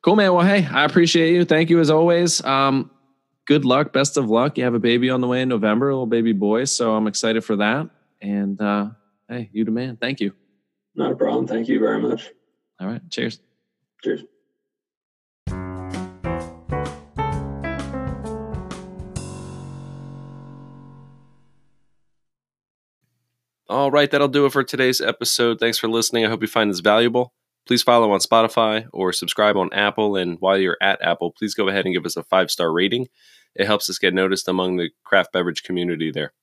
Cool, man. Well, hey, I appreciate you. Thank you as always. Um, good luck. Best of luck. You have a baby on the way in November, a little baby boy. So I'm excited for that. And uh, hey, you the man. Thank you. Not a problem. Thank you very much. All right. Cheers. Cheers. All right, that'll do it for today's episode. Thanks for listening. I hope you find this valuable. Please follow on Spotify or subscribe on Apple. And while you're at Apple, please go ahead and give us a five star rating. It helps us get noticed among the craft beverage community there.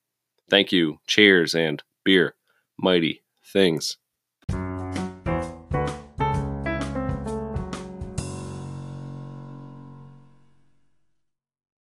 Thank you. Cheers and beer. Mighty things.